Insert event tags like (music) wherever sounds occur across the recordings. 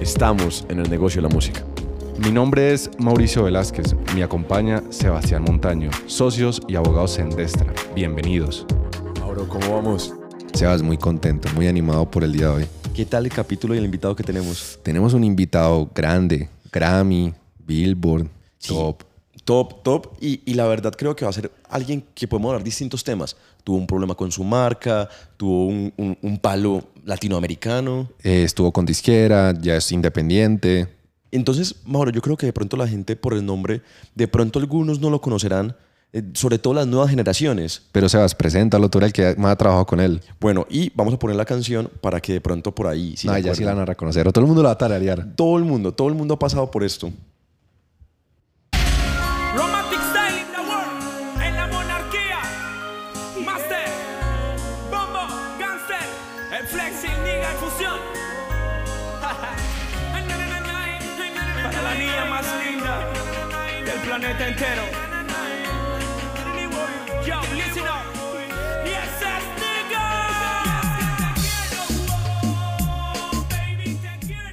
Estamos en el negocio de la música. Mi nombre es Mauricio Velázquez, me acompaña Sebastián Montaño, socios y abogados en Destra. Bienvenidos. Mauro, ¿cómo vamos? Sebas, muy contento, muy animado por el día de hoy. ¿Qué tal el capítulo y el invitado que tenemos? Tenemos un invitado grande, Grammy, Billboard, top. Top, top. Y, y, la verdad creo que va a ser alguien que podemos hablar distintos temas. Tuvo un problema con su marca, tuvo un, un, un palo latinoamericano. Eh, estuvo con disquera, ya es independiente. Entonces, Mauro, yo creo que de pronto la gente por el nombre, de pronto algunos no lo conocerán, eh, sobre todo las nuevas generaciones. Pero Sebas, preséntalo, tú eres el que más ha trabajado con él. Bueno, y vamos a poner la canción para que de pronto por ahí... Si no, ya sí la van a reconocer, o todo el mundo la va a tararear. Todo el mundo, todo el mundo ha pasado por esto.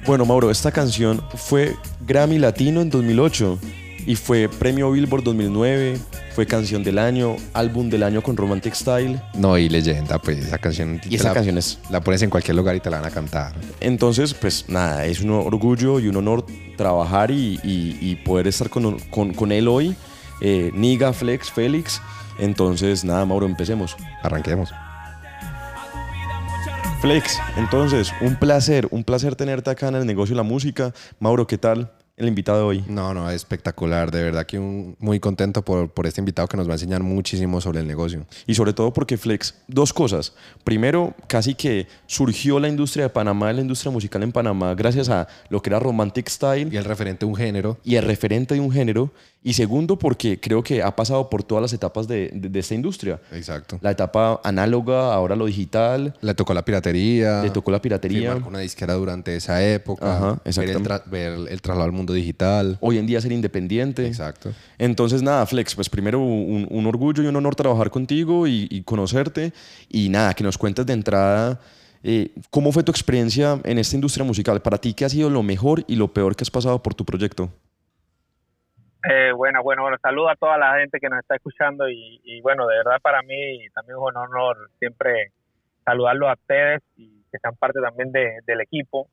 Bueno, Mauro, esta canción fue Grammy Latino en 2008 y fue Premio Billboard 2009, fue Canción del Año, Álbum del Año con Romantic Style. No, y leyenda, pues esa canción. Y esa la, canción es... La pones en cualquier lugar y te la van a cantar. Entonces, pues nada, es un orgullo y un honor trabajar y, y, y poder estar con, con, con él hoy. Eh, Niga, Flex, Félix. Entonces, nada, Mauro, empecemos. Arranquemos. Flex, entonces, un placer, un placer tenerte acá en el negocio de la música. Mauro, ¿qué tal? el invitado de hoy? No, no, espectacular. De verdad que un, muy contento por, por, este invitado que nos va a enseñar muchísimo sobre el negocio. Y sobre todo porque Flex, dos cosas. Primero, casi que surgió la industria de Panamá, la industria musical en Panamá, gracias a lo que era Romantic Style. Y el referente de un género. Y el referente de un género. Y segundo, porque creo que ha pasado por todas las etapas de, de, de, esta industria. Exacto. La etapa análoga, ahora lo digital. Le tocó la piratería. Le tocó la piratería. Firmar con una disquera durante esa época. Ajá, ver, el ver el traslado al mundo digital. Hoy en día ser independiente. Exacto. Entonces, nada, Flex, pues primero un, un orgullo y un honor trabajar contigo y, y, conocerte. Y nada, que nos cuentes de entrada eh, cómo fue tu experiencia en esta industria musical. Para ti, ¿qué ha sido lo mejor y lo peor que has pasado por tu proyecto? Eh, bueno, bueno, bueno, saludo a toda la gente que nos está escuchando y, y, bueno, de verdad para mí también es un honor siempre saludarlos a ustedes y que sean parte también de, del equipo.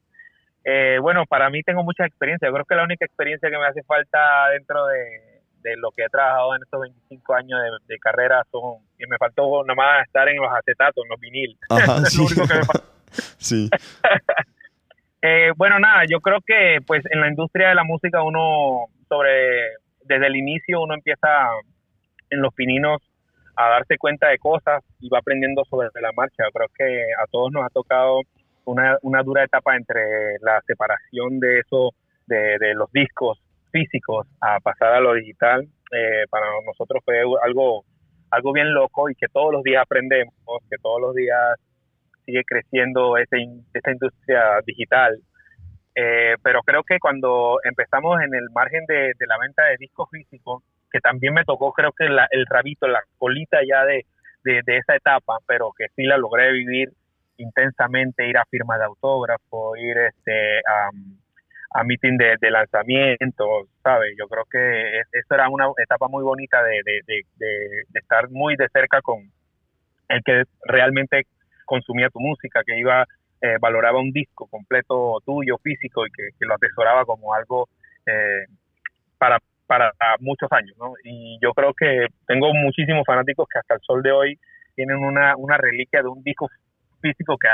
Eh, bueno, para mí tengo mucha experiencia. Yo creo que la única experiencia que me hace falta dentro de, de lo que he trabajado en estos 25 años de, de, carrera son, y me faltó nada más estar en los acetatos, en los vinil. Ajá, (laughs) es sí. lo único que me falta. (laughs) sí. (laughs) eh, bueno, nada, yo creo que pues en la industria de la música uno sobre, desde el inicio uno empieza en los pininos a darse cuenta de cosas y va aprendiendo sobre la marcha. Creo que a todos nos ha tocado una, una dura etapa entre la separación de eso, de, de los discos físicos a pasar a lo digital. Eh, para nosotros fue algo, algo bien loco y que todos los días aprendemos, que todos los días sigue creciendo esta, industria digital. Eh, pero creo que cuando empezamos en el margen de, la venta de discos físicos, que también me tocó creo que el rabito, la colita ya de, de, esa etapa, pero que sí la logré vivir intensamente, ir a firmas de autógrafo, ir este, a, a meeting de, de lanzamiento, ¿sabes? Yo creo que eso era una etapa muy bonita de, de, estar muy de cerca con el que realmente consumía tu música, que iba eh, valoraba un disco completo tuyo, físico, y que, lo atesoraba como algo eh, para, para muchos años, ¿no? Y yo creo que tengo muchísimos fanáticos que hasta el sol de hoy tienen una, una reliquia de un disco físico que,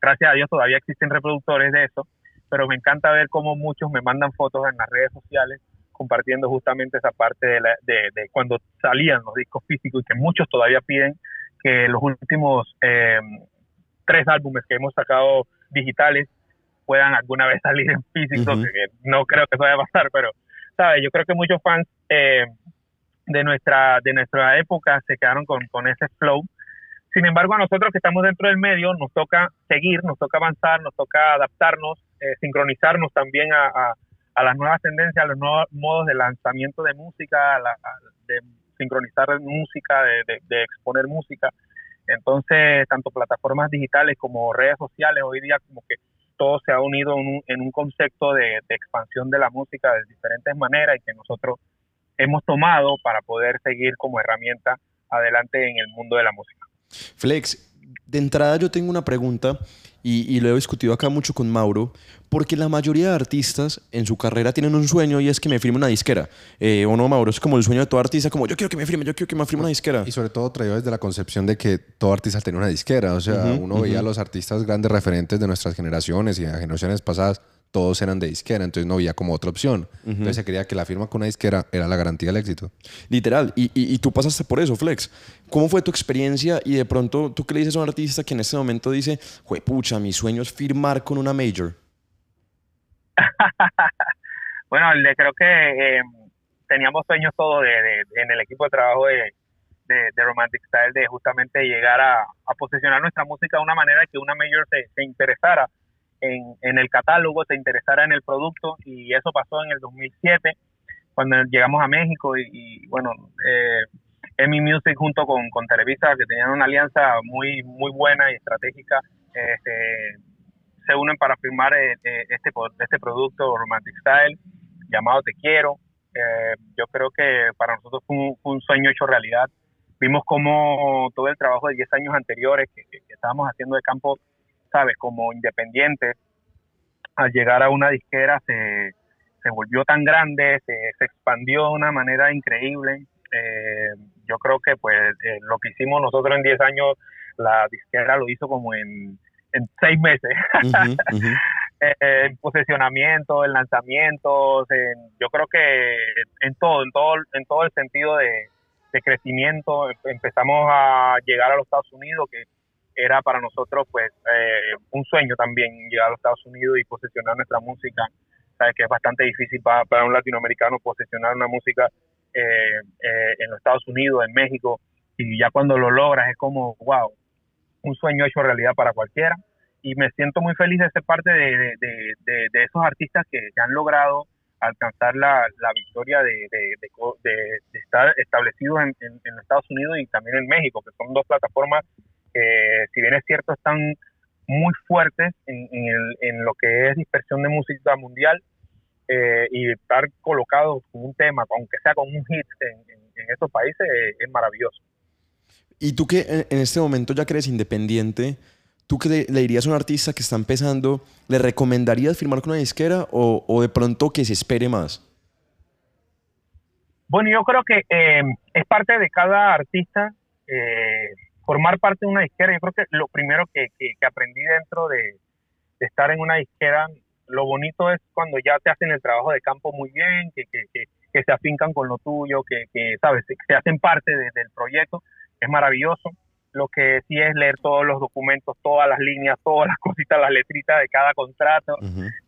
gracias a Dios, todavía existen reproductores de eso, pero me encanta ver cómo muchos me mandan fotos en las redes sociales compartiendo justamente esa parte de, la, de, de cuando salían los discos físicos y que muchos todavía piden que los últimos eh, tres álbumes que hemos sacado digitales puedan alguna vez (laughs) salir en físico, uh -huh. que no creo que eso vaya a pasar, pero, ¿sabes? Yo creo que muchos fans eh, de, nuestra, de nuestra época se quedaron con, con ese flow. Sin embargo, a nosotros que estamos dentro del medio nos toca seguir, nos toca avanzar, nos toca adaptarnos, eh, sincronizarnos también a, a, a, las nuevas tendencias, a los nuevos modos de lanzamiento de música, a la, de sincronizar música, de, de, de exponer música. Entonces, tanto plataformas digitales como redes sociales, hoy día como que todo se ha unido en un, en un concepto de, de expansión de la música de diferentes maneras y que nosotros hemos tomado para poder seguir como herramienta adelante en el mundo de la música. Flex, de entrada yo tengo una pregunta y, y lo he discutido acá mucho con Mauro, porque la mayoría de artistas en su carrera tienen un sueño y es que me firme una disquera. Eh, o no, Mauro, es como el sueño de todo artista, como yo quiero que me firme, yo quiero que me firme una disquera. Y sobre todo traído desde la concepción de que todo artista tenía una disquera. O sea, Ujú, uno veía a los artistas grandes referentes de nuestras generaciones y de generaciones pasadas, todos eran de disquera, entonces no había como otra opción. Entonces se creía que la firma con una disquera era la garantía del éxito. Literal. Y, y, y tú pasaste por eso, Flex. ¿Cómo fue tu experiencia? Y de pronto, ¿tú qué le dices a un artista que en este momento dice, pucha, mi sueño es firmar con una major? (laughs) Bueno, le- creo que eh, teníamos sueños todos de, de- en el equipo de trabajo de, de- de Romantic Style de justamente llegar a, a posicionar nuestra música de una manera que una mayor se, se interesara en, en el catálogo, se interesara en el producto y eso pasó en el 2007 cuando llegamos a México y, y, bueno, eh, EMI Music junto con, con Televisa que tenían una alianza muy muy buena y estratégica este, se unen para firmar eh, eh, este, este producto Romantic Style llamado Te Quiero. Eh, yo creo que para nosotros fue un, un sueño hecho realidad. Vimos como todo el trabajo de 10 años anteriores que, que- que estábamos haciendo de campo, ¿sabes? Como independientes, al llegar a una disquera se, se volvió tan grande, se, se expandió de una manera increíble. Eh, yo creo que pues eh, lo que hicimos nosotros en 10 años, la disquera lo hizo como en, en 6 meses. (laughs) Eh, en posicionamiento, en lanzamientos, en- yo creo que en todo, en todo, en todo el sentido de, de crecimiento, em- empezamos a llegar a los Estados Unidos, que era para nosotros pues eh, un sueño también llegar a los Estados Unidos y posicionar nuestra música, sabes que es bastante difícil para, un latinoamericano posicionar una música eh, eh, en los Estados Unidos, en México, y ya cuando lo logras es como, wow, un sueño hecho realidad para cualquiera. Y me siento muy feliz de ser parte de, de, de- esos artistas que, han logrado alcanzar la, la victoria de, estar establecidos en, en- en Estados Unidos y también en México, que son dos plataformas que, si bien es cierto, están muy fuertes en, en el- en lo que es dispersión de música mundial eh, y estar colocados con un tema, aunque sea con un hit en, en- esos países, eh, es maravilloso. Y tú que en, en este momento ya que eres independiente, ¿tú qué le, le dirías a un artista que está empezando, le recomendarías firmar con una disquera o, o de pronto que se espere más? Bueno, yo creo que eh, es parte de cada artista eh, formar parte de una disquera. Yo creo que lo primero que, que- que aprendí dentro de, de estar en una disquera, lo bonito es cuando ya te hacen el trabajo de campo muy bien, que, que, se afincan con lo tuyo, que, que sabes, se, se hacen parte de- del proyecto. Es maravilloso. Lo que sí es leer todos los documentos, todas las líneas, todas las (laughs) cositas, las letritas de cada contrato.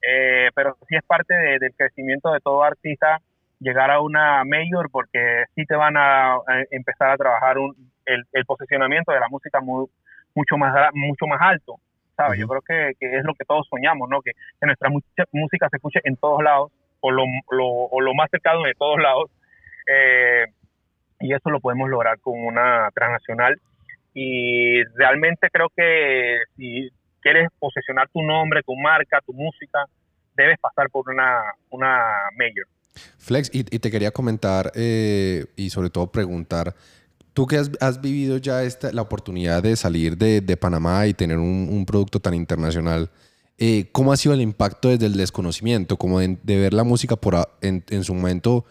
Eh, pero sí es parte de- del crecimiento de todo artista llegar a una mayor porque sí te van a, a empezar a trabajar un, el, el posicionamiento de la música mu- mucho más mucho más alto sabes yo creo que, que es lo que todos soñamos no que, que nuestra música se escuche en todos lados o lo, lo, o lo más cercano de todos lados Eh, y eso lo podemos lograr con una transnacional. Y realmente creo que si quieres posesionar tu nombre, tu marca, tu música, debes pasar por una, una mayor. Flex, y, y te quería comentar eh, y sobre todo preguntar, tú que has, has vivido ya esta, la oportunidad de salir de, de Panamá y tener un, un producto tan internacional, eh, ¿cómo ha sido el impacto desde el desconocimiento? Como de, de ver la música por a- en, en su momento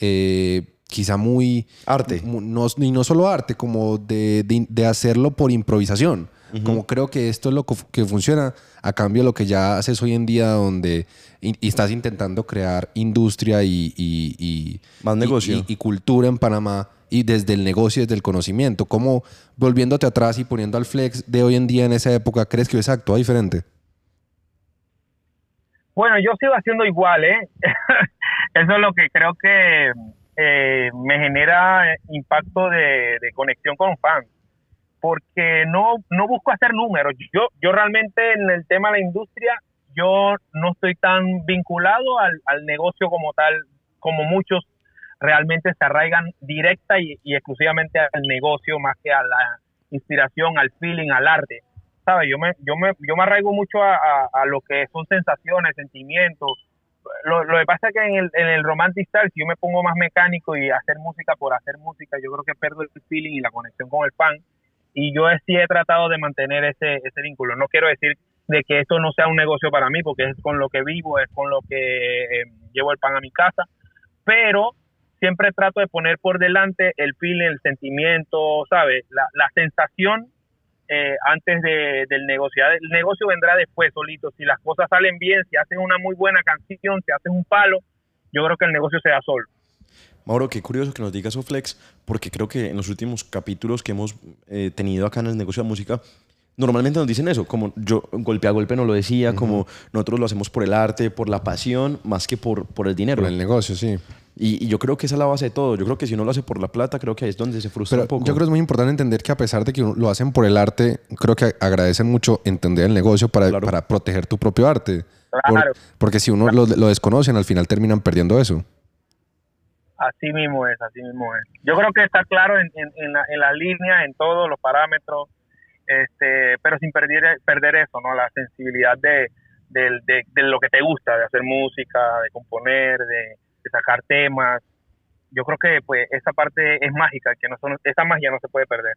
eh, quizá muy... Arte. No, y no solo arte, como de, de- de hacerlo por improvisación. Como creo que esto es lo que fu- que funciona a cambio de lo que ya haces hoy en día donde y, y estás intentando crear industria y, y- y- Más y- negocio. y, y cultura en Panamá y desde el negocio y desde el conocimiento. ¿Cómo, volviéndote atrás y poniendo al flex de hoy en día en esa época, crees que hubiese actuado diferente? Bueno, yo sigo haciendo igual, ¿eh? (laughs) Eso es lo que creo que eh, me genera impacto de, de conexión con fans. Porque no, no busco hacer números. Yo, yo realmente en el tema de la industria, yo no estoy tan vinculado al, al negocio como tal, como muchos realmente se arraigan directa y, exclusivamente al negocio más que a la inspiración, al feeling, al arte. ¿sabes? Yo me, yo me, yo me arraigo mucho a, a, a lo que son sensaciones, sentimientos. Lo, lo que pasa es que en el, en el romantic style, si yo me pongo más mecánico y hacer música por hacer música, yo creo que pierdo el feeling y la conexión con el fan. Y yo sí he tratado de mantener ese, ese vínculo. No quiero decir de que esto no sea un negocio para mí, porque es con lo que vivo, es con lo que eh, llevo el pan a mi casa, pero siempre trato de poner por delante el feeling, el sentimiento, ¿sabes? La, la sensación eh, antes de, del negocio. El negocio vendrá después solito. Si las cosas salen bien, si hacen una muy buena canción, si hacen un palo, yo creo que el negocio se da solo. Mauro, qué curioso que nos digas eso, Flex, porque creo que en los últimos capítulos que hemos eh, tenido acá en el negocio de música, normalmente nos dicen eso, como yo golpe a golpe no lo decía, como nosotros lo hacemos por el arte, por la pasión, más que por, por el dinero. Por el negocio, sí. Y, y yo creo que esa es la base de todo. Yo creo que si uno lo hace por la plata, creo que ahí es donde se frustra Pero un poco. yo creo que es muy importante entender que a pesar de que lo hacen por el arte, creo que agradecen mucho entender el negocio para, Claro. para proteger tu propio arte. Claro. porque si uno lo, lo desconocen, al final terminan perdiendo eso. Así mismo es, así mismo es. Yo creo que está claro en, en, en la, en la línea, en todos los parámetros, este, pero sin perder, perder eso, ¿no? La sensibilidad de, de, de lo que te gusta, de hacer música, de componer, de, de sacar temas. Yo creo que pues esa parte es mágica, que no son, esa magia no se puede perder.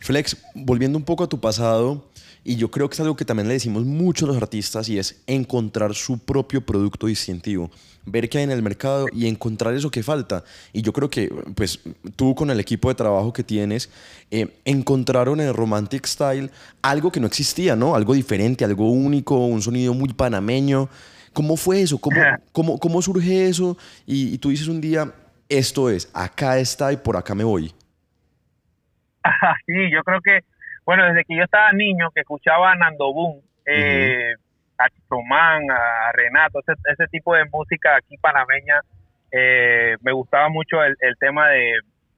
Flex, volviendo un poco a tu pasado, y yo creo que es algo que también le decimos mucho a los artistas y es encontrar su propio producto distintivo, ver qué hay en el mercado y encontrar eso que falta. Y yo creo que, pues, tú con el equipo de trabajo que tienes, eh, encontraron en el Romantic Style algo que no existía, ¿no? Algo diferente, algo único, un sonido muy panameño. ¿Cómo fue eso? ¿Cómo, cómo, cómo surge eso? Y, y tú dices un día, esto es, acá está y por acá me voy. (laughs) sí, yo creo que, bueno, desde que yo estaba niño, que escuchaba a Nando Boom, eh, a Román, a Renato, ese, ese tipo de música aquí panameña, eh, me gustaba mucho el, el tema de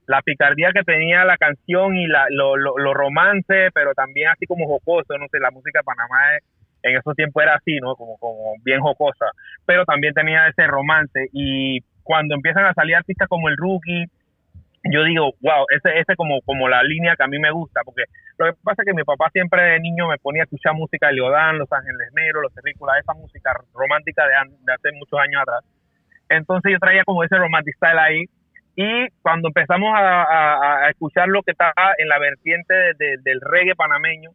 la picardía que tenía la canción y la, lo, lo, lo romance, pero también así como jocoso, no sé, la música de Panamá es- en esos tiempos era así, ¿no? Como, como bien jocosa, pero también tenía ese romance y cuando empiezan a salir artistas como el Rookie, yo digo, wow, ese ese como como la línea que a mí me gusta, porque lo que pasa es que mi papá siempre de niño me ponía a escuchar música de Leodán, Los Ángeles Negros, Los Terrícolas, esa música romántica de, hace muchos años atrás. Entonces yo traía como ese romantic style ahí y cuando empezamos a, a- escuchar lo que estaba en la vertiente de- de- del reggae panameño,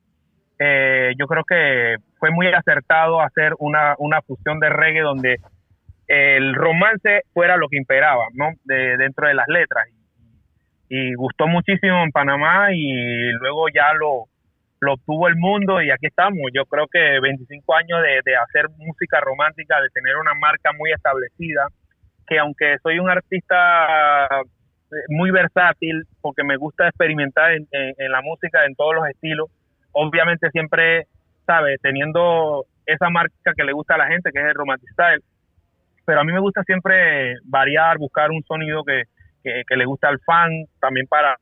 eh, yo creo que fue muy acertado hacer una, una fusión de reggae donde el romance fuera lo que imperaba, ¿no? De, dentro de las letras. Y gustó muchísimo en Panamá y luego ya lo, lo obtuvo el mundo y aquí estamos. Yo creo que 25 años de, de hacer música romántica, de tener una marca muy establecida, que aunque soy un artista eh, muy versátil, porque me gusta experimentar en, en- en la música en todos los estilos, obviamente siempre, ¿sabes? Teniendo esa marca que le gusta a la gente, que es el romantic style, pero a mí me gusta siempre variar, buscar un sonido que, que, le gusta al fan, también para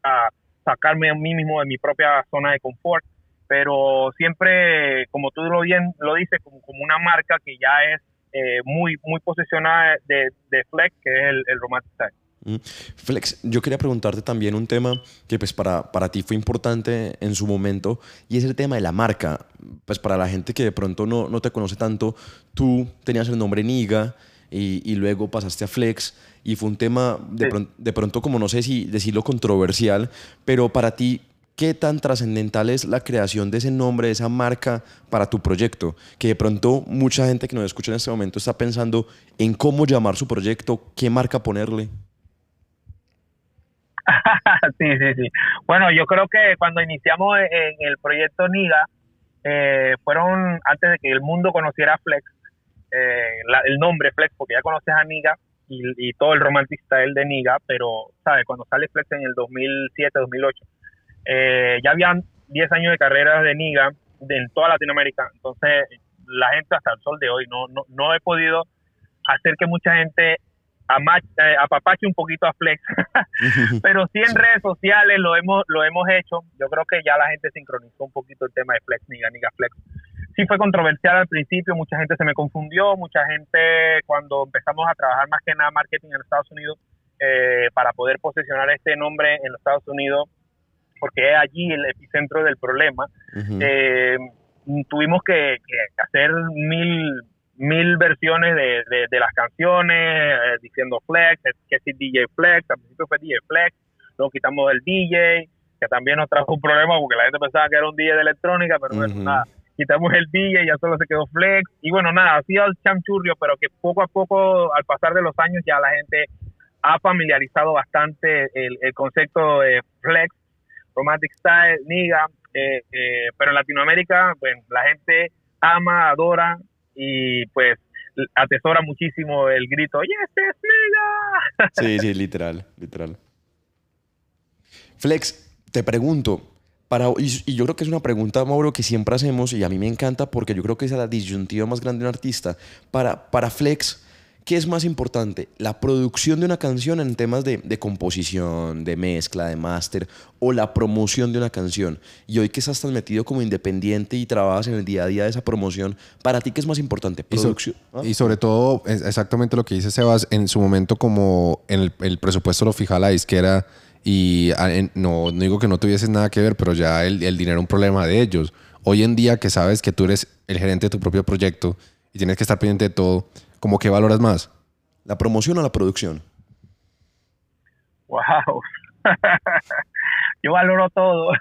sacarme a mí mismo de mi propia zona de confort, pero siempre, como tú lo bien lo dices, como, como una marca que ya es eh, muy muy posicionada de, de Flex, que es el, el Romantic Style. Mm. Flex, yo quería preguntarte también un tema que pues para, para ti fue importante en su momento y es el tema de la marca. Pues para la gente que de pronto no, no te conoce tanto, tú tenías el nombre Niga y, y luego pasaste a Flex y fue un tema de, Sí. pron- de pronto como no sé si decirlo controversial, pero para ti, ¿qué tan trascendental es la creación de ese nombre, de esa marca para tu proyecto? Que de pronto mucha gente que nos escucha en este momento está pensando en cómo llamar su proyecto, qué marca ponerle. (laughs) sí, sí, sí. Bueno, yo creo que cuando iniciamos en en el proyecto NIGA, eh, fueron antes de que el mundo conociera Flex, eh, la- el nombre Flex, porque ya conoces a Niga y, y todo el romantic style de Niga, pero, ¿sabes? Cuando sale Flex en el 2007, 2008, eh, ya habían 10 años de carrera de Niga de- en toda Latinoamérica. Entonces, la gente hasta el sol de hoy no, no, no he podido hacer que mucha gente eh, apapache un poquito a Flex, (laughs) (laughs) pero sí en redes sociales lo hemos lo hemos hecho. Yo creo que ya la gente sincronizó un poquito el tema de Flex, Niga, Niga Flex. Sí fue controversial al principio, mucha gente se me confundió, mucha gente cuando empezamos a trabajar más que nada marketing en los Estados Unidos eh, para poder posicionar este nombre en los Estados Unidos, porque es allí el epicentro del problema. Eh, tuvimos que, que hacer mil, mil versiones de, de- de las canciones, eh, diciendo Flex, que si DJ Flex, al principio fue DJ Flex, luego quitamos el DJ, que también nos trajo un problema porque la gente pensaba que era un DJ de electrónica, pero bueno, Ujú. nada, quitamos el DJ ya solo se quedó Flex, y bueno, nada, ha sido el chamchurrio, pero que poco a poco, al pasar de los años, ya la gente ha familiarizado bastante el, concepto de Flex, Romantic Style, Niga, eh, eh, pero en Latinoamérica, pues la gente ama, adora y pues atesora muchísimo el grito, ¡Yes, es Niga! Sí, sí, literal, literal. Flex, te pregunto, para, y, y yo creo que es una pregunta, Mauro, que siempre hacemos y a mí me encanta porque yo creo que es la disyuntiva más grande de un artista. Para, para Flex, ¿qué es más importante? ¿La producción de una canción en temas de, de composición, de mezcla, de máster o la promoción de una canción? Y hoy que estás tan metido como independiente y trabajas en el día a día de esa promoción, ¿para ti qué es más importante? Y, so- ¿Producción? ¿Ah? y sobre todo, exactamente lo que dice Sebas, en su momento como en el, el presupuesto lo fija la disquera y ah, no, no digo que no tuvieses nada que ver, pero ya el, el dinero es un problema de ellos. Hoy en día que sabes que tú eres el gerente de tu propio proyecto y tienes que estar pendiente de todo, ¿cómo que valoras más? ¿La promoción o la producción? ¡Wow! (laughs) Yo valoro todo.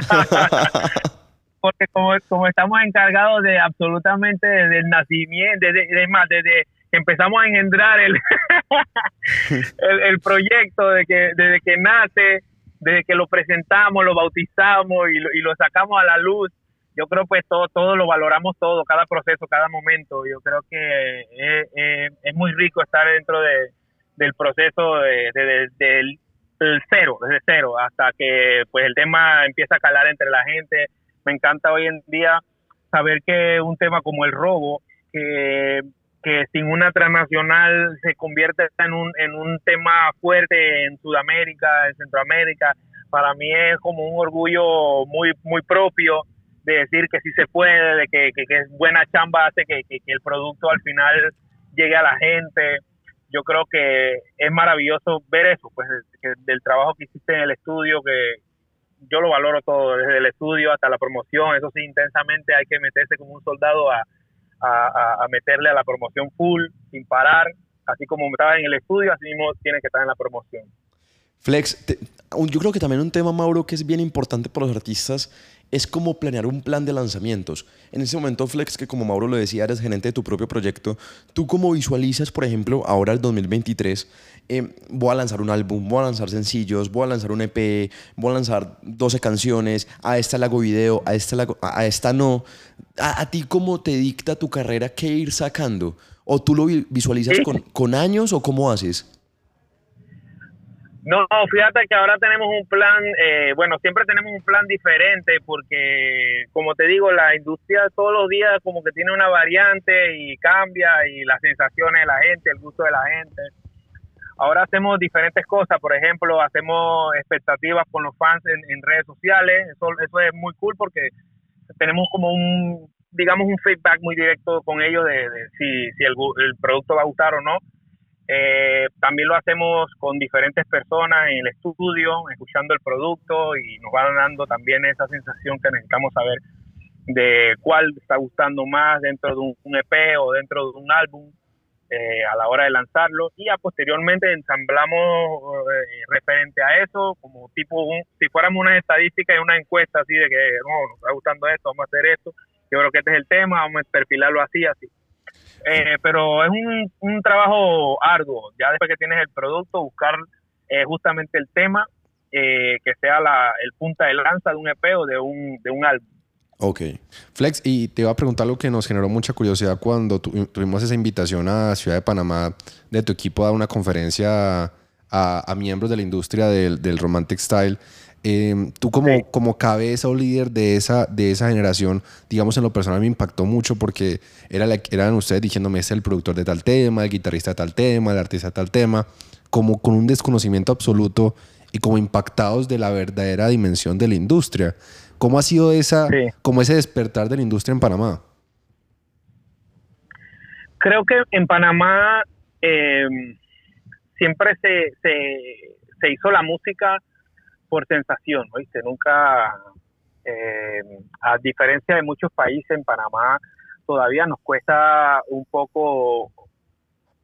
(laughs) (laughs) Porque como, como estamos encargados de absolutamente desde el nacimiento, desde, de más, desde que empezamos a engendrar (laughs) el, el, proyecto, de que, desde que nace, desde que lo presentamos, lo bautizamos y lo, y lo sacamos a la luz, yo creo pues todo, todo lo valoramos todo, cada proceso, cada momento. Yo creo que es, es- es muy rico estar dentro de, del proceso de, de- cero, desde cero, hasta que pues el tema empieza a calar entre la gente. Me encanta hoy en día saber que un tema como el robo, que, sin una transnacional se convierte en un, en un tema fuerte en Sudamérica, en Centroamérica, para mí es como un orgullo muy, muy propio de decir que sí se puede, de que, es buena chamba hace que, que- el producto al final llegue a la gente. Yo creo que es maravilloso ver eso, pues del trabajo que hiciste en el estudio, que yo lo valoro todo, desde el estudio hasta la promoción, eso sí, intensamente hay que meterse como un soldado a, a, meterle a la promoción full, sin parar, así como estaba en el estudio, así mismo tienes que estar en la promoción. Flex, te- yo creo que también un tema, Mauro, que es bien importante para los artistas es como planear un plan de lanzamientos. En ese momento, Flex, que como Mauro lo decía, eres gerente de tu propio proyecto, ¿tú cómo visualizas, por ejemplo, ahora el 2023? eh, voy a lanzar un álbum, voy a lanzar sencillos, voy a lanzar un EP, voy a lanzar 12 canciones, a esta le hago video, a esta, hago- a esta no. ¿A, a ti cómo te dicta tu carrera qué ir sacando? ¿O tú lo vi- visualizas con, con años o cómo haces? No, fíjate que ahora tenemos un plan, eh, bueno, siempre tenemos un plan diferente porque, como te digo, la industria todos los días como que tiene una variante y cambia y las sensaciones de la gente, el gusto de la gente. Ahora hacemos diferentes cosas, por ejemplo, hacemos expectativas con los fans en, redes sociales, eso, eso es muy cool porque tenemos como un, digamos, un feedback muy directo con ellos de, si, si el, el producto va a gustar o no. Eh, también lo hacemos con diferentes personas en el estudio, escuchando el producto y nos van dando también esa sensación que necesitamos saber de cuál está gustando más dentro de un, EP o dentro de un álbum eh, a la hora de lanzarlo y a posteriormente ensamblamos eh, referente a eso como tipo un- si fuéramos una estadística y una encuesta así de que no, nos está gustando esto, vamos a hacer esto, yo creo que este es el tema, vamos a perfilarlo así, así. Eh, pero es un, un trabajo arduo. Ya después que tienes el producto, buscar eh, justamente el tema eh, que sea la, el punta de lanza de un EP o de un, de un álbum. Ok. Flex, y te iba a preguntar algo que nos generó mucha curiosidad cuando tu- tuvimos esa invitación a Ciudad de Panamá de tu equipo a una conferencia a, a miembros de la industria del, del Romantic Style. Eh, tú como, Sí. como cabeza o líder de esa, de esa generación, digamos en lo personal me impactó mucho porque era la- eran ustedes diciéndome, es el productor de tal tema, el guitarrista de tal tema, el artista de tal tema, como con un desconocimiento absoluto y como impactados de la verdadera dimensión de la industria. ¿Cómo ha sido esa, Sí. como ese despertar de la industria en Panamá? Creo que en Panamá eh, siempre se, se, se hizo la música por sensación, ¿oíste? Nunca, eh, a diferencia de muchos países en Panamá, todavía nos cuesta un poco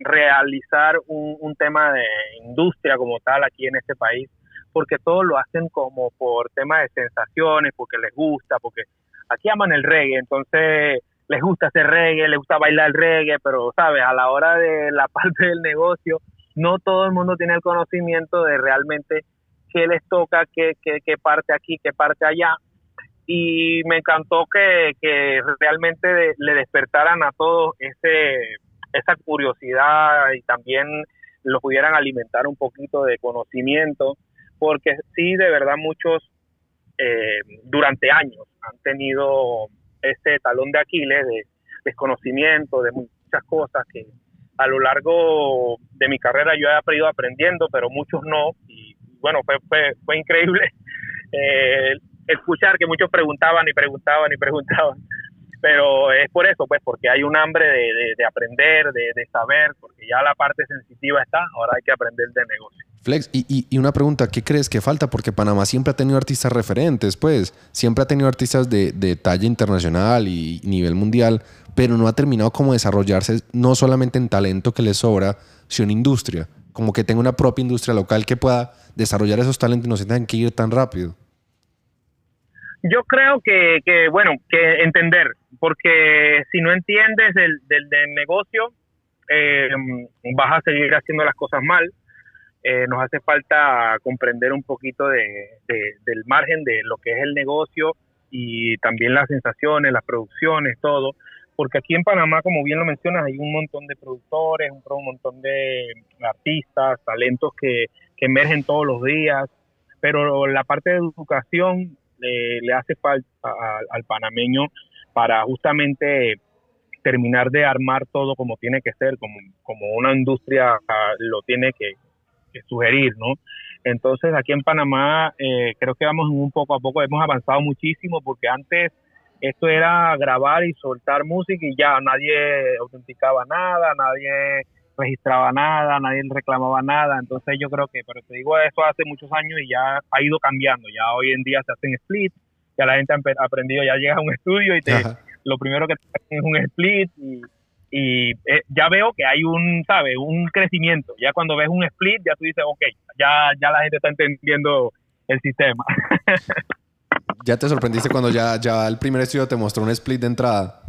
realizar un, tema de industria como tal aquí en este país, porque todos lo hacen como por tema de sensaciones, porque les gusta, porque aquí aman el reggae, entonces les gusta hacer reggae, les gusta bailar el reggae, pero, ¿sabes? A la hora de la (laughs) parte del negocio, no todo el mundo tiene el conocimiento de realmente qué les toca, qué, qué, qué parte aquí, qué parte allá. Y me encantó que, que realmente le despertaran a todos ese, esa curiosidad y también lo pudieran alimentar un poquito de conocimiento, porque sí, de verdad, muchos eh, durante años han tenido ese talón de Aquiles de desconocimiento de muchas cosas que a lo largo de mi carrera yo he ido aprendiendo, pero muchos no. Bueno, fue, fue, fue increíble (laughs) eh, escuchar que muchos preguntaban y preguntaban y preguntaban. Pero es por eso, pues, porque hay un hambre de, de, aprender, de, de, saber, porque ya la parte sensitiva está, ahora hay que aprender de negocio. Flex, y, y, una pregunta, ¿qué crees que falta? Porque Panamá siempre ha tenido artistas referentes, pues, siempre ha tenido artistas de, de talla internacional y nivel mundial, pero no ha terminado como desarrollarse no solamente en talento que le sobra, sino en industria, como que tenga una propia industria local que pueda desarrollar esos talentos y no se tengan que ir tan rápido. Yo creo que, que, bueno, que entender, porque si no entiendes del, del, del negocio, eh, vas a seguir haciendo las cosas mal. Eh, nos hace falta comprender un poquito de, de, del margen de lo que es el negocio y también las sensaciones, las producciones, todo. Porque aquí en Panamá, como bien lo mencionas, hay un montón de productores, un, montón de artistas, talentos que, que emergen todos los días, pero la parte de educación le, le hace falta al, al panameño para justamente terminar de armar todo como tiene que ser, como, como una industria uh, lo tiene que, que, sugerir, ¿no? Entonces aquí en Panamá eh, creo que vamos un poco a poco, hemos avanzado muchísimo porque antes esto era grabar y soltar música y ya nadie autenticaba nada, nadie registraba nada, nadie reclamaba nada, entonces yo creo que, pero te digo eso hace muchos años y ya ha ido cambiando, ya hoy en día se hacen split, ya la gente ha aprendido, ya llega a un estudio y te, lo primero que te hacen es un split y, y eh, ya veo que hay un, ¿sabes? Un crecimiento, ya cuando ves un split ya tú dices, ok, ya, ya la gente está entendiendo el sistema. (laughs) ¿Ya te sorprendiste cuando ya, ya el primer estudio te mostró un split de entrada?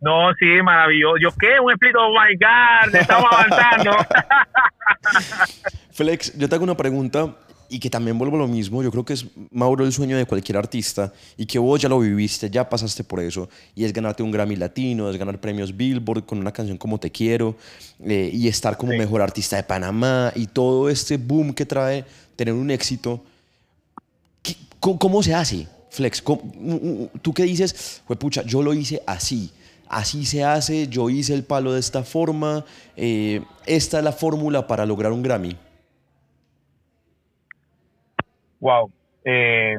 No, sí, maravilloso. ¿Yo qué? Un split, oh my God, estamos avanzando. (laughs) Flex, yo te hago una pregunta y que también vuelvo a lo mismo. Yo creo que es, Mauro, el sueño de cualquier artista y que vos ya lo viviste, ya pasaste por eso. Y es ganarte un Grammy Latino, es ganar premios Billboard con una canción como Te Quiero eh, y estar como sí. mejor artista de Panamá y todo este boom que trae tener un éxito. ¿Qué, cómo, ¿Cómo se hace, Flex? ¿Cómo, ¿Tú qué dices? Pues pucha, yo lo hice así así se hace, yo hice el palo de esta forma, eh, esta es la fórmula para lograr un Grammy. Wow. Eh,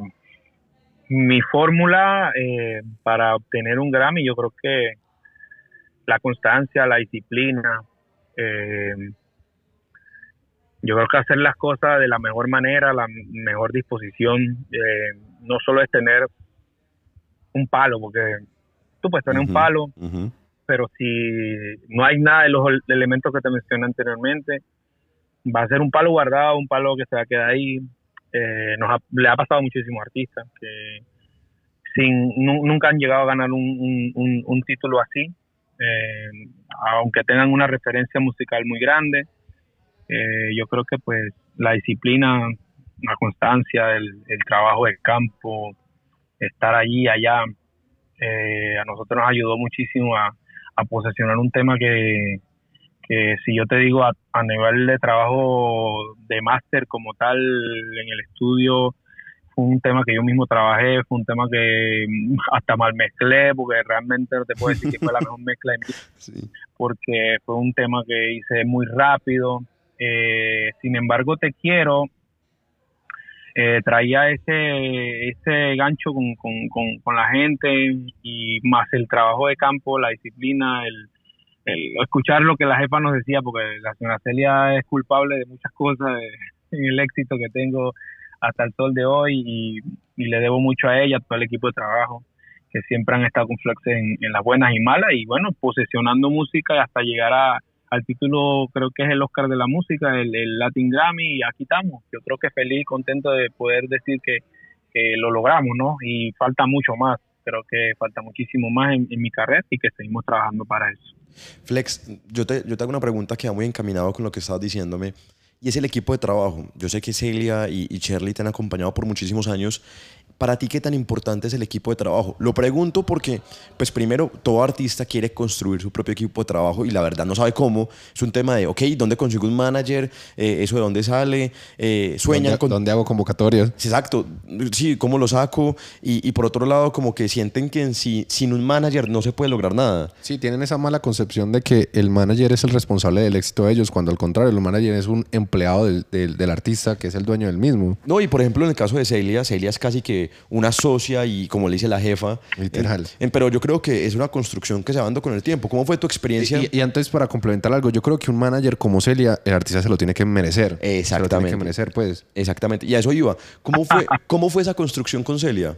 mi fórmula eh, para obtener un Grammy, yo creo que la constancia, la disciplina, eh, yo creo que hacer las cosas de la mejor manera, la mejor disposición, no solo es tener un palo, porque tú puedes tener uh -huh, un palo, uh -huh. pero si no hay nada de los elementos que te mencioné anteriormente, va a ser un palo guardado, un palo que se va a quedar ahí. Eh, nos ha, le ha pasado a muchísimos artistas que sin, nunca han llegado a ganar un, un, título así, eh, aunque tengan una referencia musical muy grande. Eh, yo creo que pues la disciplina, la constancia, el, el trabajo del campo, estar allí, allá, eh, a nosotros nos ayudó muchísimo a, a posesionar un tema que, que, si yo te digo a, a nivel de trabajo de máster como tal en el estudio, fue un tema que yo mismo trabajé, fue un tema que (laughs) hasta mal mezclé, porque realmente no te puedo decir que fue la (laughs) mejor mezcla de mí, sí. porque fue un tema que hice muy rápido. Eh, sin embargo, te quiero, eh, traía ese, ese gancho con, con, con, con, la gente y más el trabajo de campo, la disciplina, el, el escuchar lo que la jefa nos decía, porque la señora Celia es culpable de muchas cosas, de, el éxito que tengo hasta el sol de hoy y, le debo mucho a ella, a todo el equipo de trabajo que siempre han estado con Flex en, las buenas y malas y bueno, posesionando música hasta llegar a, al título, creo que es el Oscar de la música, el, el Latin Grammy y aquí estamos. Yo creo que feliz y contento de poder decir que lo logramos, ¿no? Y falta mucho más, creo que falta muchísimo más en, en mi carrera y que seguimos trabajando para eso. Flex, yo te, yo te hago una pregunta que va muy encaminado con lo que estabas diciéndome. Y es el equipo de trabajo. Yo sé que Celia y, y Shirley te han acompañado por muchísimos años. Para ti, ¿qué tan importante es el equipo de trabajo? Lo pregunto porque, pues primero, todo artista quiere construir su propio equipo de trabajo y la verdad no sabe cómo. Es un tema de, ok, ¿dónde consigo un manager? Eh, ¿Eso de dónde sale? Eh, ¿Sueñan ¿Dónde, con...? dónde hago convocatorias? Exacto, sí, ¿cómo lo saco? Y, y por otro lado, como que sienten que en sí, sin un manager no se puede lograr nada. Sí, tienen esa mala concepción de que el manager es el responsable del éxito de ellos, cuando al contrario, el manager es un empleado del, del- del artista que es el dueño del mismo. No, y por ejemplo, en el caso de Celia, Celia es casi que una socia y como le dice la jefa. Literal. En- en- pero yo creo que es una construcción que se va dando con el tiempo. ¿Cómo fue tu experiencia? Y, y antes, para complementar algo, yo creo que un manager como Celia, el artista se lo tiene que merecer. Se lo tiene Exactamente. que merecer, pues. Exactamente. Y a eso iba. ¿Cómo fue, (laughs) cómo fue esa construcción con Celia?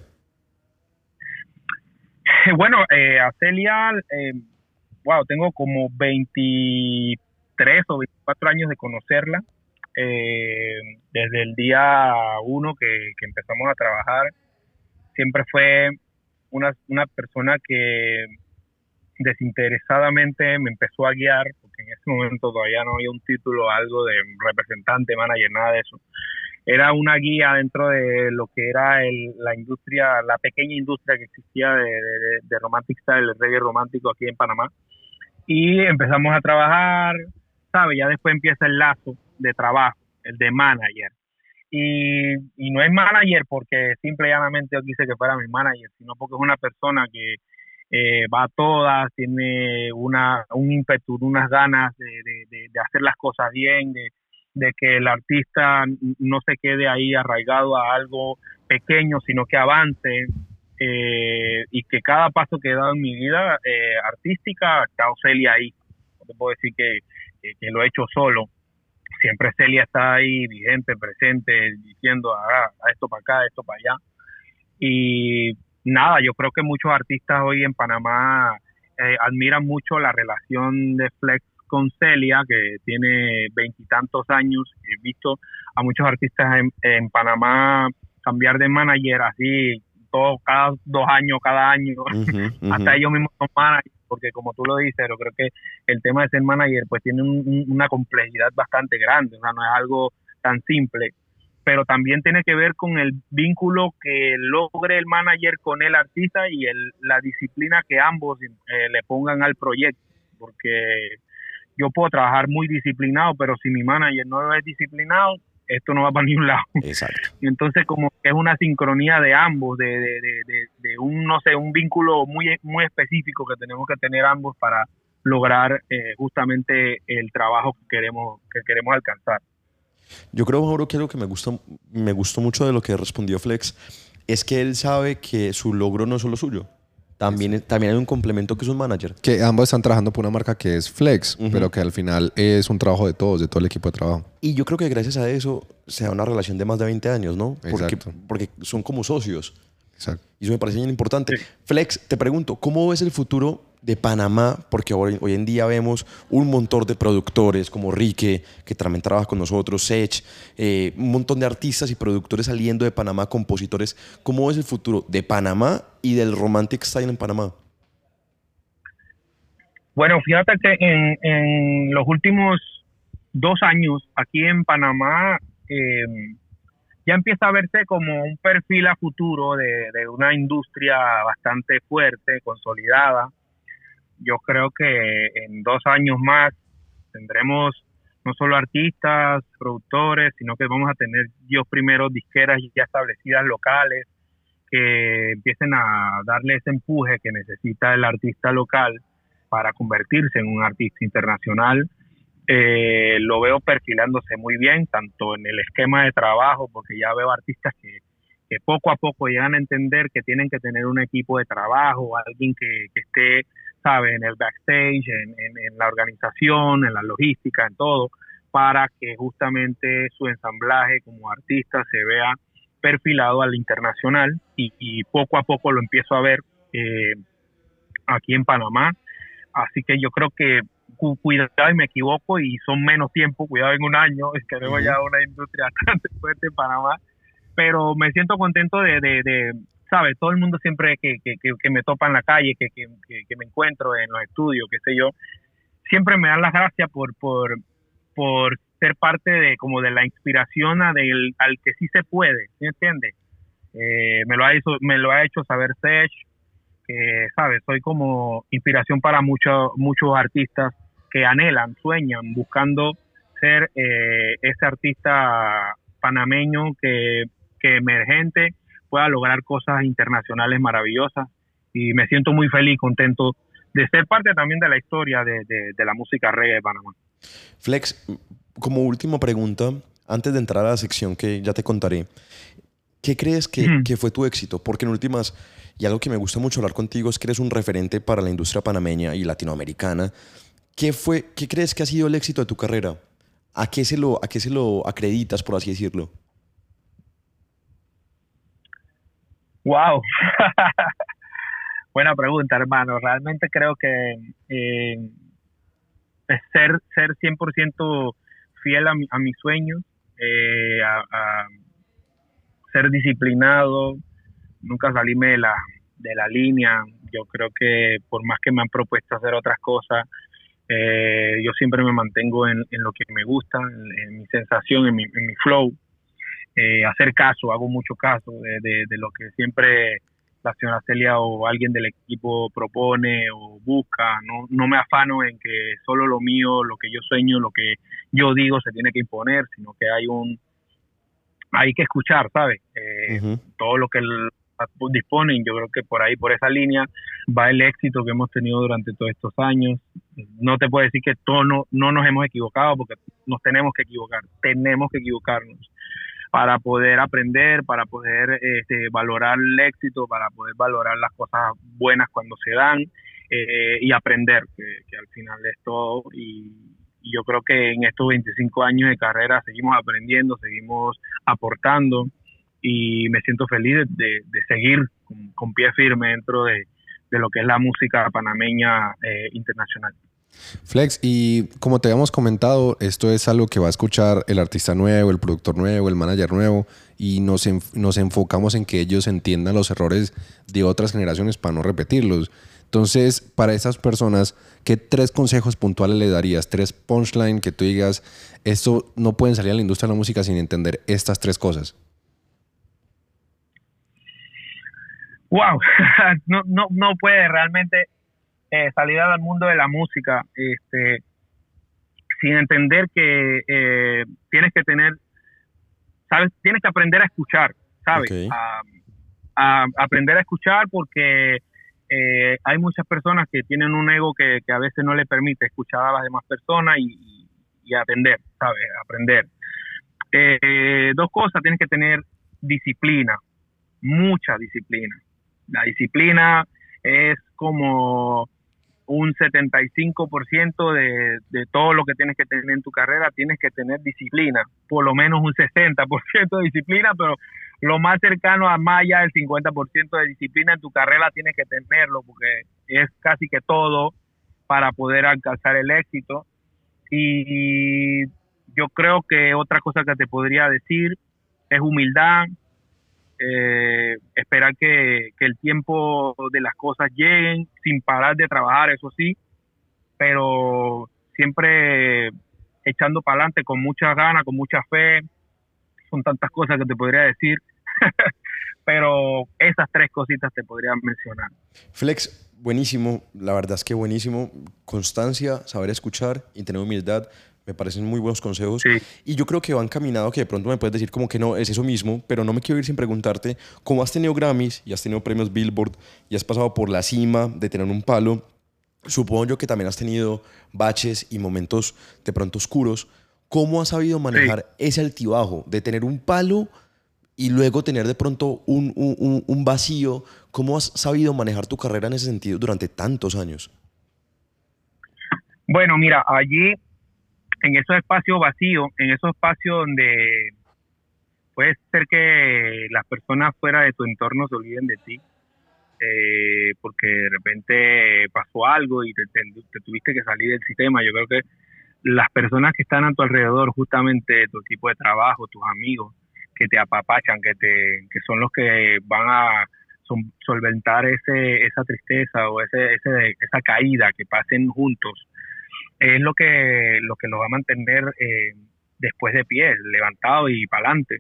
Bueno, eh, a Celia, eh, wow, tengo como 23 o 24 años de conocerla. Eh, desde el día uno que, que empezamos a trabajar, siempre fue una, una persona que desinteresadamente me empezó a guiar, porque en ese momento todavía no había un título, algo de representante, manager, nada de eso. Era una guía dentro de lo que era la industria, la pequeña industria que existía de, de, de romantic style, el reggae romántico aquí en Panamá. Y empezamos a trabajar, ¿sabe? Ya después empieza el lazo de trabajo, el de manager. Y, y no es manager porque simple y llanamente yo quise que fuera mi manager, sino porque es una persona que eh, va a todas, tiene una, un ímpetu, unas ganas de, de, hacer las cosas bien, de, que el artista no se quede ahí arraigado a algo pequeño, sino que avance eh, y que cada paso que he dado en mi vida eh, artística está Celia ahí. No te puedo decir que, que, que, lo he hecho solo. Siempre Celia está ahí vigente, presente, diciendo ah, esto para acá, esto para allá. Y nada, yo creo que muchos artistas hoy en Panamá eh, admiran mucho la relación de Flex con Celia, que tiene veintitantos años. He visto a muchos artistas en, en, Panamá cambiar de manager así, todo, cada dos años, cada año. Uh -huh, uh -huh. Hasta ellos mismos son managers, porque como tú lo dices, yo creo que el tema de ser manager pues tiene un, un, una complejidad bastante grande, o sea, no es algo tan simple. Pero también tiene que ver con el vínculo que logre el manager con el artista y el, la disciplina que ambos eh, le pongan al proyecto, porque yo puedo trabajar muy disciplinado, pero si mi manager no es disciplinado, esto no va para ningún lado. Exacto. Y (laughs) entonces como que es una sincronía de ambos, de, de, de, de, un, no sé, un vínculo muy, muy específico que tenemos que tener ambos para lograr eh, justamente el trabajo que queremos, que queremos alcanzar. Yo creo, Mauro, que lo que me, gusta, me gustó mucho de lo que respondió Flex es que él sabe que su logro no es solo suyo. También, también hay un complemento que es un manager. Que ambos están trabajando por una marca que es Flex, uh -huh. pero que al final es un trabajo de todos, de todo el equipo de trabajo. Y yo creo que gracias a eso se da una relación de más de 20 años, ¿no? Porque, porque son como socios. Exacto. Y eso me parece bien importante. Sí. Flex, te pregunto, ¿cómo ves el futuro de Panamá? Porque hoy, hoy, en día vemos un montón de productores como Rique, que también trabaja con nosotros, Sech, eh, un montón de artistas y productores saliendo de Panamá, compositores. ¿Cómo ves el futuro de Panamá y del Romantic Style en Panamá? Bueno, fíjate que en, en los últimos dos años aquí en Panamá eh, ya empieza a verse como un perfil a futuro de, una industria bastante fuerte, consolidada. Yo creo que en dos años más tendremos no solo artistas, productores, sino que vamos a tener yo primero disqueras ya establecidas locales que empiecen a darle ese empuje que necesita el artista local para convertirse en un artista internacional eh, lo veo perfilándose muy bien, tanto en el esquema de trabajo, porque ya veo artistas que, poco a poco llegan a entender que tienen que tener un equipo de trabajo, alguien que, esté, sabe, en el backstage, en, la organización, en la logística, en todo, para que justamente su ensamblaje como artista se vea perfilado al internacional y, poco a poco lo empiezo a ver eh, aquí en Panamá. Así que yo creo que cuidado y me equivoco y son menos tiempo, cuidado en un año, es que tenemos ya una industria (laughs) bastante fuerte en Panamá, pero me siento contento de, de, de ¿sabes? Todo el mundo siempre que, que, que, me topa en la calle, que, que, que- que me encuentro en los estudios, qué sé yo, siempre me dan las gracias por, por, por ser parte de como de la inspiración a del, al que sí se puede, ¿sí entiendes? Eh, me lo ha hecho, me lo ha hecho saber Sech, que sabes, soy como inspiración para muchos muchos artistas que anhelan, sueñan, buscando ser eh, ese artista panameño que, que emergente pueda lograr cosas internacionales maravillosas y me siento muy feliz, contento de ser parte también de la historia de, de- de la música reggae de Panamá. Flex, como última pregunta, antes de entrar a la sección que ya te contaré, ¿qué crees que, que fue tu éxito? Porque en últimas, y algo que me gusta mucho hablar contigo es que eres un referente para la industria panameña y latinoamericana. ¿Qué, fue, ¿Qué crees que ha sido el éxito de tu carrera? ¿A qué se lo, a qué se lo acreditas, por así decirlo? Wow. (laughs) Buena pregunta, hermano. Realmente creo que eh, ser, ser 100% fiel a, mi- a mis sueños, eh, ser disciplinado, nunca salirme de la, de la línea. Yo creo que por más que me han propuesto hacer otras cosas, eh, yo siempre me mantengo en, en lo que me gusta, en, en mi sensación, en mi, en mi flow. Eh, hacer caso, hago mucho caso de, de- de lo que siempre la señora Celia o alguien del equipo propone o busca. No, no me afano en que solo lo mío, lo que yo sueño, lo que yo digo se tiene que imponer, sino que hay un hay que escuchar, ¿sabes? Eh, todo lo que el- disponen. Yo creo que por ahí, por esa línea, va el éxito que hemos tenido durante todos estos años. No te puedo decir que todo no, no nos hemos equivocado, porque nos tenemos que equivocar, tenemos que equivocarnos para poder aprender, para poder este, valorar el éxito, para poder valorar las cosas buenas cuando se dan eh, y aprender, que, al final es todo. Y yo creo que en estos 25 años de carrera seguimos aprendiendo, seguimos aportando y me siento feliz de, de- de seguir con, con pie firme dentro de, de lo que es la música panameña eh, internacional. Flex, y como te habíamos comentado, esto es algo que va a escuchar el artista nuevo, el productor nuevo, el manager nuevo, y nos, enf- nos enfocamos en que ellos entiendan los errores de otras generaciones para no repetirlos. Entonces, para esas personas, ¿qué tres consejos puntuales le darías? Tres punchline que tú digas, esto no pueden salir a la industria de la música sin entender estas tres cosas. Wow, (laughs) no, no, no puede realmente eh, salir al mundo de la música este, sin entender que eh, tienes que tener, sabes, tienes que aprender a escuchar, ¿sabes? A, a aprender a escuchar porque eh, hay muchas personas que tienen un ego que, que a veces no le permite escuchar a las demás personas y, y atender, ¿sabes? Aprender. Eh, dos cosas, tienes que tener disciplina, mucha disciplina. La disciplina es como un 75% de, de todo lo que tienes que tener en tu carrera, tienes que tener disciplina, por lo menos un 60% de disciplina, pero lo más cercano a más allá del 50% de disciplina en tu carrera tienes que tenerlo, porque es casi que todo para poder alcanzar el éxito. Y yo creo que otra cosa que te podría decir es humildad, eh, esperar que, que el tiempo de las cosas lleguen sin parar de trabajar, eso sí, pero siempre echando para adelante con muchas ganas, con mucha fe. Son tantas cosas que te podría decir, (laughs) pero esas tres cositas te podría mencionar. Flex, buenísimo, la verdad es que buenísimo. Constancia, saber escuchar y tener humildad, me parecen muy buenos consejos. Sí. Y yo creo que van caminado, que de pronto me puedes decir como que no, es eso mismo, pero no me quiero ir sin preguntarte, cómo has tenido Grammys y has tenido premios Billboard y has pasado por la cima de tener un palo, supongo yo que también has tenido baches y momentos de pronto oscuros. ¿Cómo has sabido manejar ese altibajo de tener un palo y luego tener de pronto un, un- un- un vacío? ¿Cómo has sabido manejar tu carrera en ese sentido durante tantos años? Bueno, mira, allí, en esos espacios vacíos, en esos espacios donde puede ser que las personas fuera de tu entorno se olviden de ti, eh, porque de repente pasó algo y te, te, tuviste que salir del sistema. Yo creo que las personas que están a tu alrededor, justamente tu equipo de trabajo, tus amigos, que te apapachan, que, te, son los que van a solventar ese, esa tristeza o ese, ese, esa caída que pasen juntos, es lo que, lo que nos va a mantener eh, después de pie, levantado y para adelante.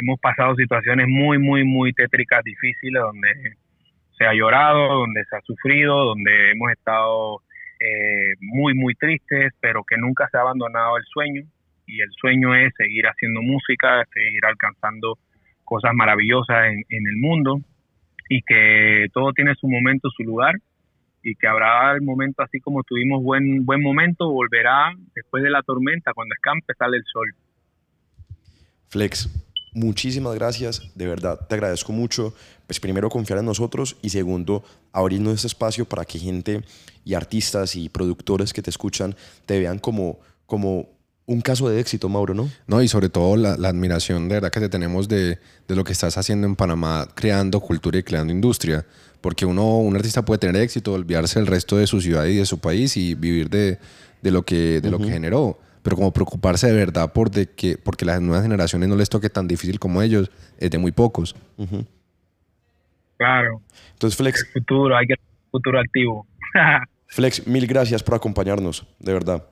Hemos pasado situaciones muy, muy, muy tétricas, difíciles, donde se ha llorado, donde se ha sufrido, donde hemos estado eh, muy, muy tristes, pero que nunca se ha abandonado el sueño. Y el sueño es seguir haciendo música, seguir alcanzando cosas maravillosas en, en el mundo y que todo tiene su momento, su lugar y que habrá el momento así como tuvimos buen buen momento, volverá después de la tormenta, cuando escampe sale el sol. Flex, muchísimas gracias, de verdad, te agradezco mucho. Pues primero confiar en nosotros y segundo abrirnos este espacio para que gente y artistas y productores que te escuchan te vean como, como un caso de éxito, Mauro, ¿no? No, y sobre todo la, admiración de verdad que te tenemos de, de, lo que estás haciendo en Panamá, creando cultura y creando industria. Porque uno, un artista puede tener éxito, olvidarse del resto de su ciudad y de su país y vivir de, de lo, que, de lo que generó. Pero como preocuparse de verdad por de que, porque las nuevas generaciones no les toque tan difícil como ellos, es de muy pocos. Claro. Entonces, Flex. El futuro, hay que futuro activo. (laughs) Flex, mil gracias por acompañarnos, de verdad.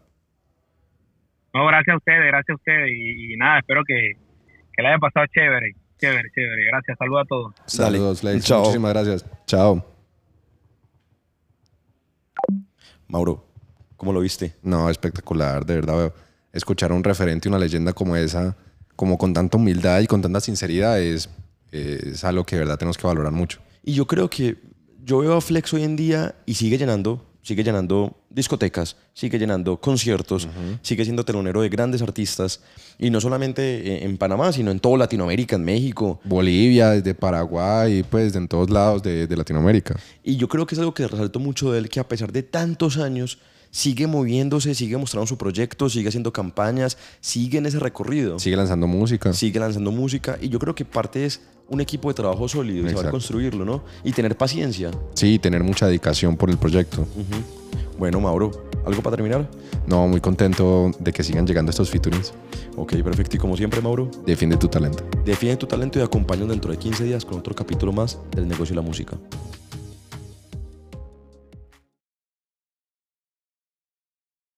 No, gracias a ustedes, gracias a ustedes. Y, nada, espero que, que le haya pasado chévere, chévere, chévere. Gracias, saludos a todos. Saludos. Chao. Muchísimas gracias. Chao. Mauro, ¿cómo lo viste? No, espectacular, de verdad. Escuchar a un referente, una leyenda como esa, como con tanta humildad y con tanta sinceridad, es, es algo que de verdad tenemos que valorar mucho. Y yo creo que yo veo a Flex hoy en día y sigue llenando sigue llenando discotecas, sigue llenando conciertos, sigue siendo telonero de grandes artistas, y no solamente en Panamá, sino en toda Latinoamérica, en México. Bolivia, desde Paraguay, pues en todos lados de, de Latinoamérica. Y yo creo que es algo que resalto mucho de él, que a pesar de tantos años, sigue moviéndose, sigue mostrando su proyecto, sigue haciendo campañas, sigue en ese recorrido. Sigue lanzando música. Sigue lanzando música y yo creo que parte es un equipo de trabajo sólido y saber construirlo, ¿no? Y tener paciencia. Sí, tener mucha dedicación por el proyecto. Bueno, Mauro, ¿algo para terminar? No, muy contento de que sigan llegando estos featurings. Ok, perfecto. Y como siempre, Mauro. Defiende tu talento. Defiende tu talento y acompáñanos dentro de 15 días con otro capítulo más del negocio de la música.